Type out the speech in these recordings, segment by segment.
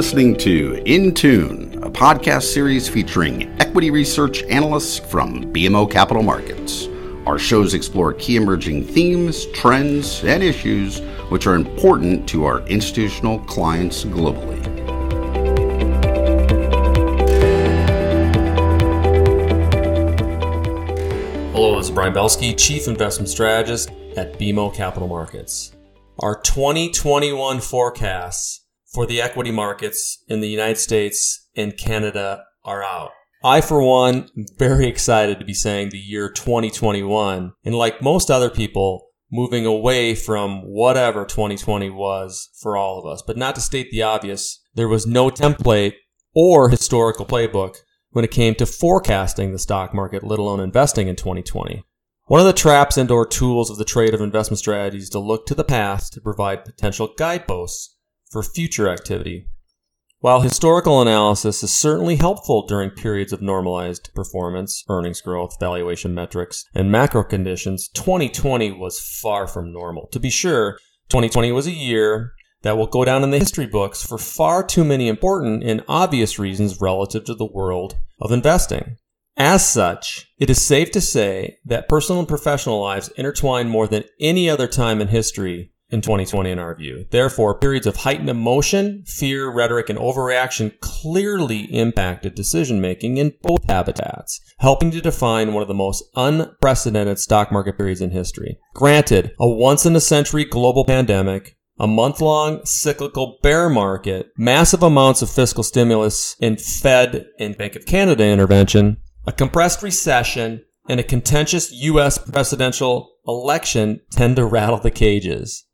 listening to In Tune, a podcast series featuring equity research analysts from BMO Capital Markets. Our shows explore key emerging themes, trends, and issues which are important to our institutional clients globally. Hello, this is Brian Belski, Chief Investment Strategist at BMO Capital Markets. Our 2021 forecasts for the equity markets in the United States and Canada are out. I, for one, am very excited to be saying the year 2021. And like most other people, moving away from whatever 2020 was for all of us. But not to state the obvious, there was no template or historical playbook when it came to forecasting the stock market, let alone investing in 2020. One of the traps and or tools of the trade of investment strategies to look to the past to provide potential guideposts for future activity. While historical analysis is certainly helpful during periods of normalized performance, earnings growth, valuation metrics, and macro conditions, 2020 was far from normal. To be sure, 2020 was a year that will go down in the history books for far too many important and obvious reasons relative to the world of investing. As such, it is safe to say that personal and professional lives intertwine more than any other time in history in 2020 in our view. Therefore, periods of heightened emotion, fear, rhetoric, and overreaction clearly impacted decision making in both habitats, helping to define one of the most unprecedented stock market periods in history. Granted, a once in a century global pandemic, a month long cyclical bear market, massive amounts of fiscal stimulus and Fed and Bank of Canada intervention, a compressed recession, and a contentious U.S. presidential election tend to rattle the cages.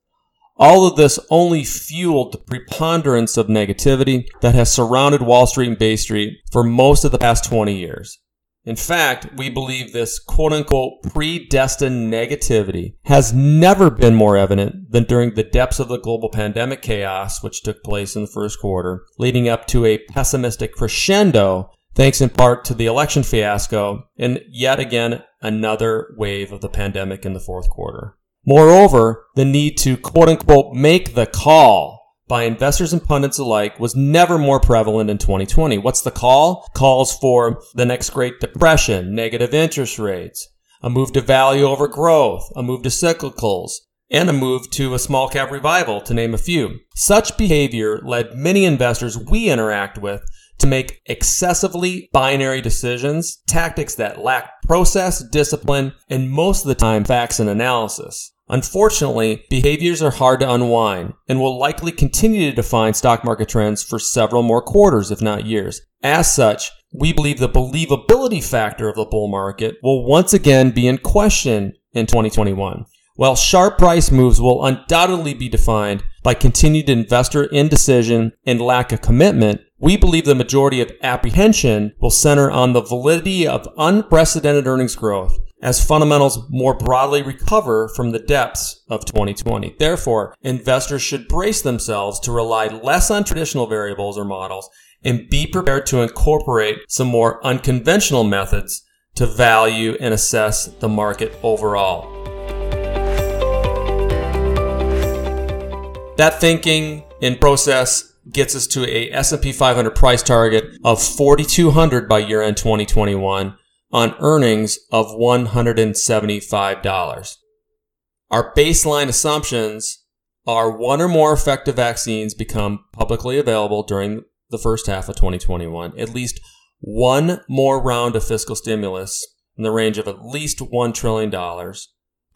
All of this only fueled the preponderance of negativity that has surrounded Wall Street and Bay Street for most of the past 20 years. In fact, we believe this quote unquote predestined negativity has never been more evident than during the depths of the global pandemic chaos, which took place in the first quarter, leading up to a pessimistic crescendo, thanks in part to the election fiasco and yet again another wave of the pandemic in the fourth quarter. Moreover, the need to quote unquote make the call by investors and pundits alike was never more prevalent in 2020. What's the call? Calls for the next Great Depression, negative interest rates, a move to value over growth, a move to cyclicals, and a move to a small cap revival, to name a few. Such behavior led many investors we interact with to make excessively binary decisions, tactics that lack process, discipline, and most of the time facts and analysis. Unfortunately, behaviors are hard to unwind and will likely continue to define stock market trends for several more quarters, if not years. As such, we believe the believability factor of the bull market will once again be in question in 2021. While sharp price moves will undoubtedly be defined by continued investor indecision and lack of commitment, we believe the majority of apprehension will center on the validity of unprecedented earnings growth as fundamentals more broadly recover from the depths of 2020. Therefore, investors should brace themselves to rely less on traditional variables or models and be prepared to incorporate some more unconventional methods to value and assess the market overall. That thinking and process gets us to a S&P 500 price target of 4200 by year end 2021 on earnings of $175. Our baseline assumptions are one or more effective vaccines become publicly available during the first half of 2021, at least one more round of fiscal stimulus in the range of at least $1 trillion.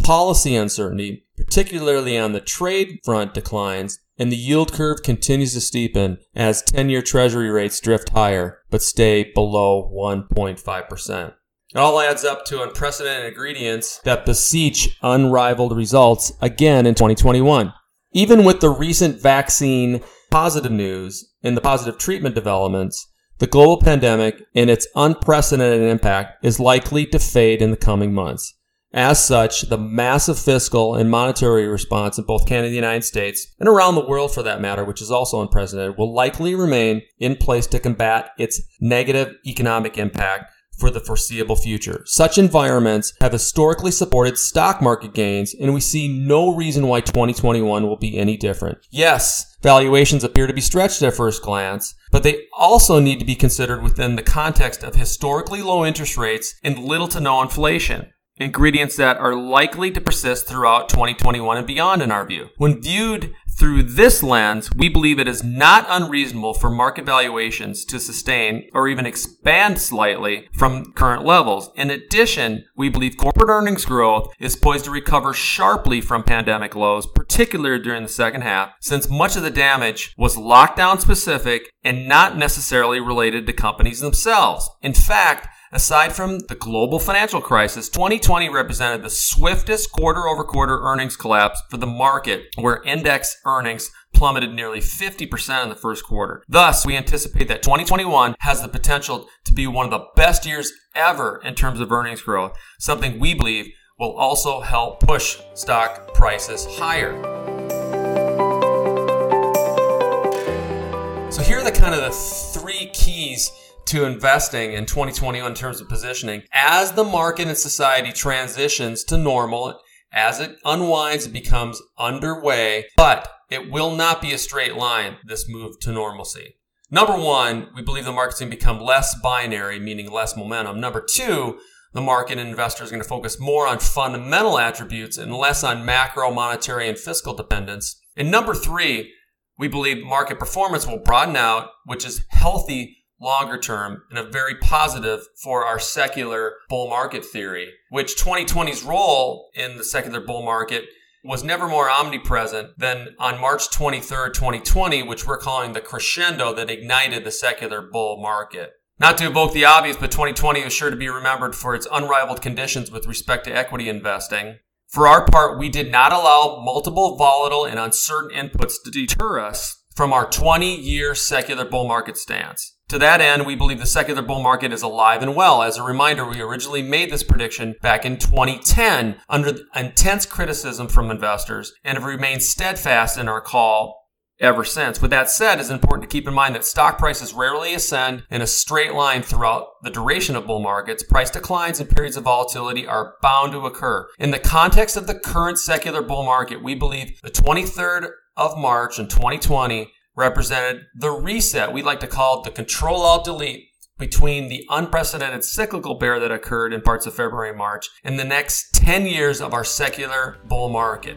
Policy uncertainty, particularly on the trade front, declines, and the yield curve continues to steepen as 10 year treasury rates drift higher but stay below 1.5%. It all adds up to unprecedented ingredients that beseech unrivaled results again in 2021. Even with the recent vaccine positive news and the positive treatment developments, the global pandemic and its unprecedented impact is likely to fade in the coming months. As such, the massive fiscal and monetary response in both Canada and the United States, and around the world for that matter, which is also unprecedented, will likely remain in place to combat its negative economic impact for the foreseeable future. Such environments have historically supported stock market gains, and we see no reason why 2021 will be any different. Yes, valuations appear to be stretched at first glance, but they also need to be considered within the context of historically low interest rates and little to no inflation ingredients that are likely to persist throughout 2021 and beyond in our view. When viewed through this lens, we believe it is not unreasonable for market valuations to sustain or even expand slightly from current levels. In addition, we believe corporate earnings growth is poised to recover sharply from pandemic lows, particularly during the second half, since much of the damage was lockdown specific and not necessarily related to companies themselves. In fact, Aside from the global financial crisis, 2020 represented the swiftest quarter over quarter earnings collapse for the market, where index earnings plummeted nearly 50% in the first quarter. Thus, we anticipate that 2021 has the potential to be one of the best years ever in terms of earnings growth, something we believe will also help push stock prices higher. So here are the kind of the three keys to investing in 2021 in terms of positioning. As the market and society transitions to normal, as it unwinds, it becomes underway, but it will not be a straight line, this move to normalcy. Number one, we believe the market's going to become less binary, meaning less momentum. Number two, the market and investors are going to focus more on fundamental attributes and less on macro, monetary, and fiscal dependence. And number three, we believe market performance will broaden out, which is healthy longer term and a very positive for our secular bull market theory, which 2020's role in the secular bull market was never more omnipresent than on March 23rd, 2020, which we're calling the crescendo that ignited the secular bull market. Not to evoke the obvious, but 2020 is sure to be remembered for its unrivaled conditions with respect to equity investing. For our part, we did not allow multiple volatile and uncertain inputs to deter us from our 20 year secular bull market stance. To that end, we believe the secular bull market is alive and well. As a reminder, we originally made this prediction back in 2010 under intense criticism from investors and have remained steadfast in our call ever since. With that said, it's important to keep in mind that stock prices rarely ascend in a straight line throughout the duration of bull markets. Price declines and periods of volatility are bound to occur. In the context of the current secular bull market, we believe the 23rd of March in 2020 represented the reset. We like to call it the control alt delete between the unprecedented cyclical bear that occurred in parts of February and March and the next 10 years of our secular bull market.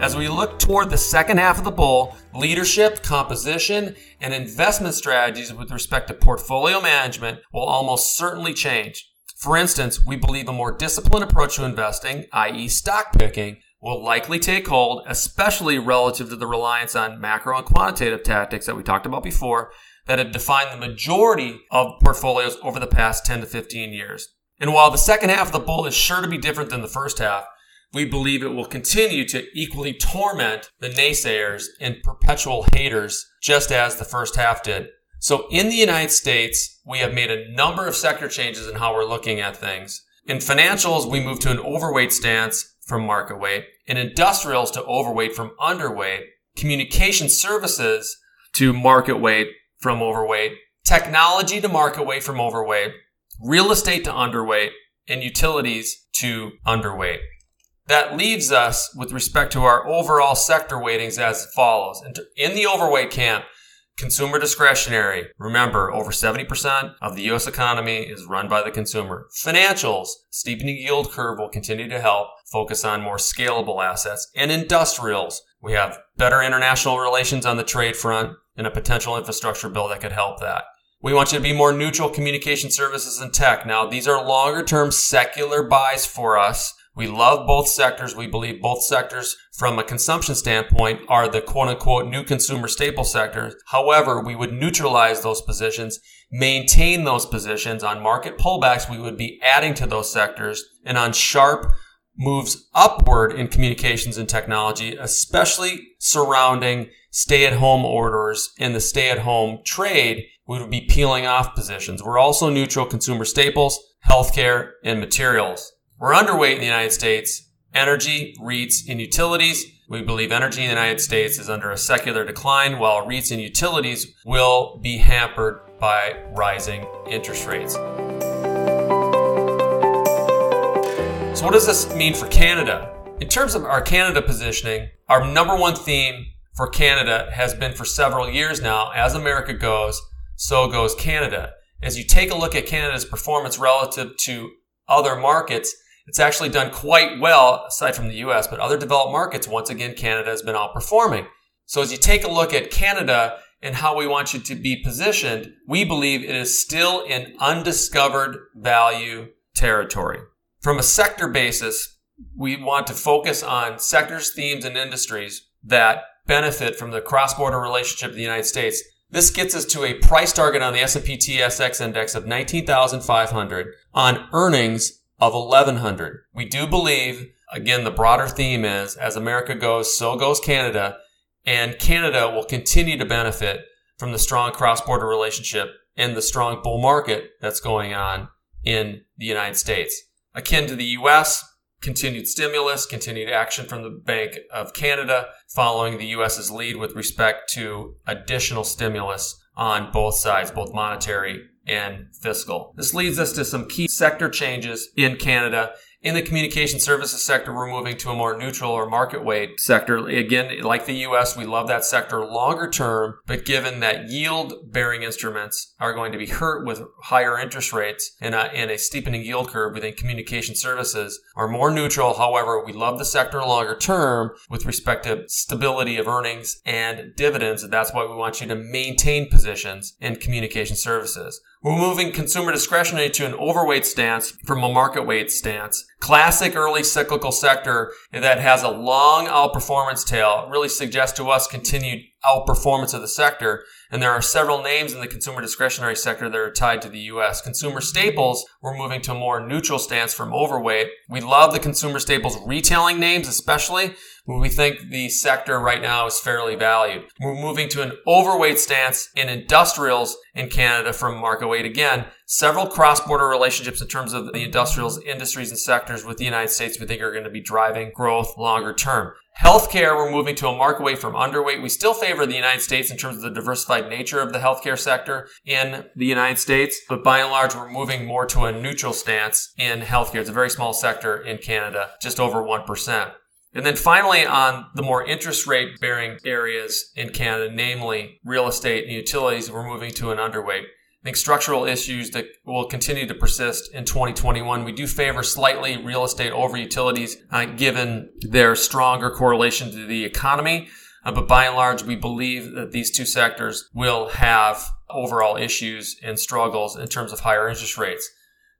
As we look toward the second half of the bull, leadership, composition, and investment strategies with respect to portfolio management will almost certainly change. For instance, we believe a more disciplined approach to investing, i.e., stock picking, will likely take hold, especially relative to the reliance on macro and quantitative tactics that we talked about before that have defined the majority of portfolios over the past 10 to 15 years. And while the second half of the bull is sure to be different than the first half, we believe it will continue to equally torment the naysayers and perpetual haters just as the first half did. So in the United States, we have made a number of sector changes in how we're looking at things. In financials, we moved to an overweight stance from market weight. In industrials to overweight from underweight. Communication services to market weight from overweight. Technology to market weight from overweight. Real estate to underweight. And utilities to underweight. That leaves us with respect to our overall sector weightings as follows. In the overweight camp, Consumer discretionary. Remember, over 70% of the U.S. economy is run by the consumer. Financials. Steepening yield curve will continue to help focus on more scalable assets. And industrials. We have better international relations on the trade front and a potential infrastructure bill that could help that. We want you to be more neutral communication services and tech. Now, these are longer term secular buys for us we love both sectors. We believe both sectors, from a consumption standpoint, are the quote unquote new consumer staple sectors. However, we would neutralize those positions, maintain those positions. On market pullbacks, we would be adding to those sectors. And on sharp moves upward in communications and technology, especially surrounding stay at home orders in the stay at home trade, we would be peeling off positions. We're also neutral consumer staples, healthcare, and materials. We're underweight in the United States. Energy, REITs, and utilities. We believe energy in the United States is under a secular decline, while REITs and utilities will be hampered by rising interest rates. So, what does this mean for Canada? In terms of our Canada positioning, our number one theme for Canada has been for several years now as America goes, so goes Canada. As you take a look at Canada's performance relative to other markets, it's actually done quite well, aside from the US, but other developed markets, once again, Canada has been outperforming. So as you take a look at Canada and how we want you to be positioned, we believe it is still in undiscovered value territory. From a sector basis, we want to focus on sectors, themes, and industries that benefit from the cross-border relationship of the United States. This gets us to a price target on the S&P TSX index of 19,500 on earnings of 1100. We do believe, again, the broader theme is as America goes, so goes Canada, and Canada will continue to benefit from the strong cross-border relationship and the strong bull market that's going on in the United States. Akin to the US, continued stimulus, continued action from the Bank of Canada, following the US's lead with respect to additional stimulus on both sides, both monetary and fiscal. This leads us to some key sector changes in Canada in the communication services sector, we're moving to a more neutral or market weight sector. Again, like the US, we love that sector longer term, but given that yield bearing instruments are going to be hurt with higher interest rates and a, and a steepening yield curve within communication services are more neutral. However, we love the sector longer term with respect to stability of earnings and dividends. And that's why we want you to maintain positions in communication services. We're moving consumer discretionary to an overweight stance from a market weight stance. Classic early cyclical sector that has a long outperformance tail really suggests to us continued outperformance of the sector. And there are several names in the consumer discretionary sector that are tied to the U.S. Consumer staples, we're moving to a more neutral stance from overweight. We love the consumer staples retailing names, especially when we think the sector right now is fairly valued. We're moving to an overweight stance in industrials in Canada from market weight. Again, several cross-border relationships in terms of the industrials, industries, and sectors with the United States we think are going to be driving growth longer term. Healthcare, we're moving to a market weight from underweight. We still favor the United States in terms of the diversified nature of the healthcare sector in the United States, but by and large, we're moving more to a neutral stance in healthcare. It's a very small sector in Canada, just over 1%. And then finally, on the more interest rate bearing areas in Canada, namely real estate and utilities, we're moving to an underweight. I think structural issues that will continue to persist in 2021. We do favor slightly real estate over utilities, uh, given their stronger correlation to the economy. Uh, but by and large, we believe that these two sectors will have overall issues and struggles in terms of higher interest rates.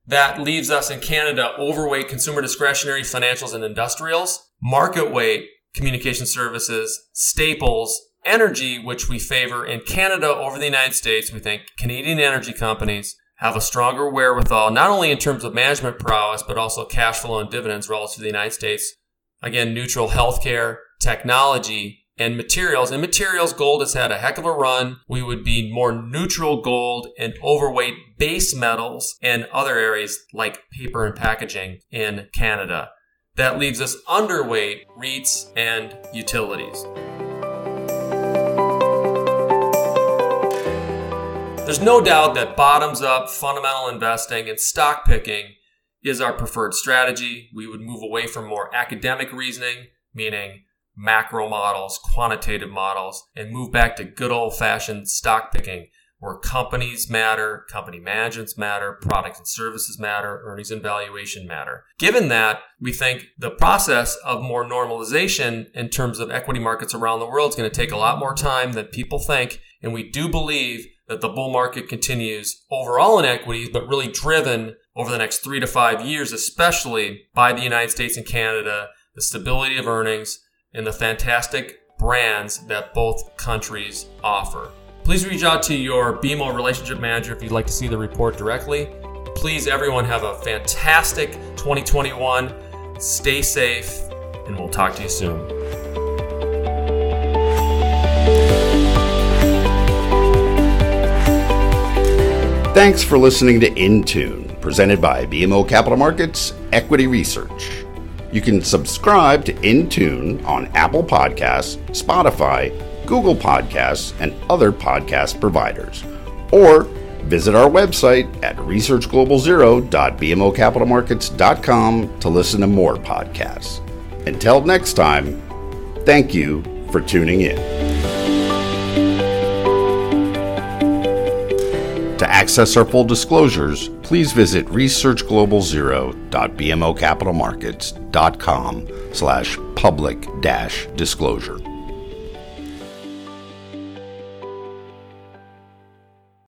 That leaves us in Canada overweight consumer discretionary financials and industrials, market weight communication services, staples, energy, which we favor in Canada over the United States. We think Canadian energy companies have a stronger wherewithal, not only in terms of management prowess, but also cash flow and dividends relative to the United States. Again, neutral healthcare, technology, and materials. In materials, gold has had a heck of a run. We would be more neutral gold and overweight base metals and other areas like paper and packaging in Canada. That leaves us underweight REITs and utilities. There's no doubt that bottoms up fundamental investing and stock picking is our preferred strategy. We would move away from more academic reasoning, meaning macro models, quantitative models, and move back to good old fashioned stock picking where companies matter, company managements matter, products and services matter, earnings and valuation matter. Given that, we think the process of more normalization in terms of equity markets around the world is going to take a lot more time than people think. And we do believe that the bull market continues overall in equities, but really driven over the next three to five years, especially by the United States and Canada, the stability of earnings, and the fantastic brands that both countries offer. Please reach out to your BMO relationship manager if you'd like to see the report directly. Please, everyone, have a fantastic 2021. Stay safe, and we'll talk to you soon. Thanks for listening to Intune, presented by BMO Capital Markets Equity Research. You can subscribe to Intune on Apple Podcasts, Spotify, Google Podcasts, and other podcast providers. Or Visit our website at researchglobalzero.bmocapitalmarkets.com to listen to more podcasts. Until next time, thank you for tuning in. To access our full disclosures, please visit researchglobalzero.bmocapitalmarkets.com slash public dash disclosure.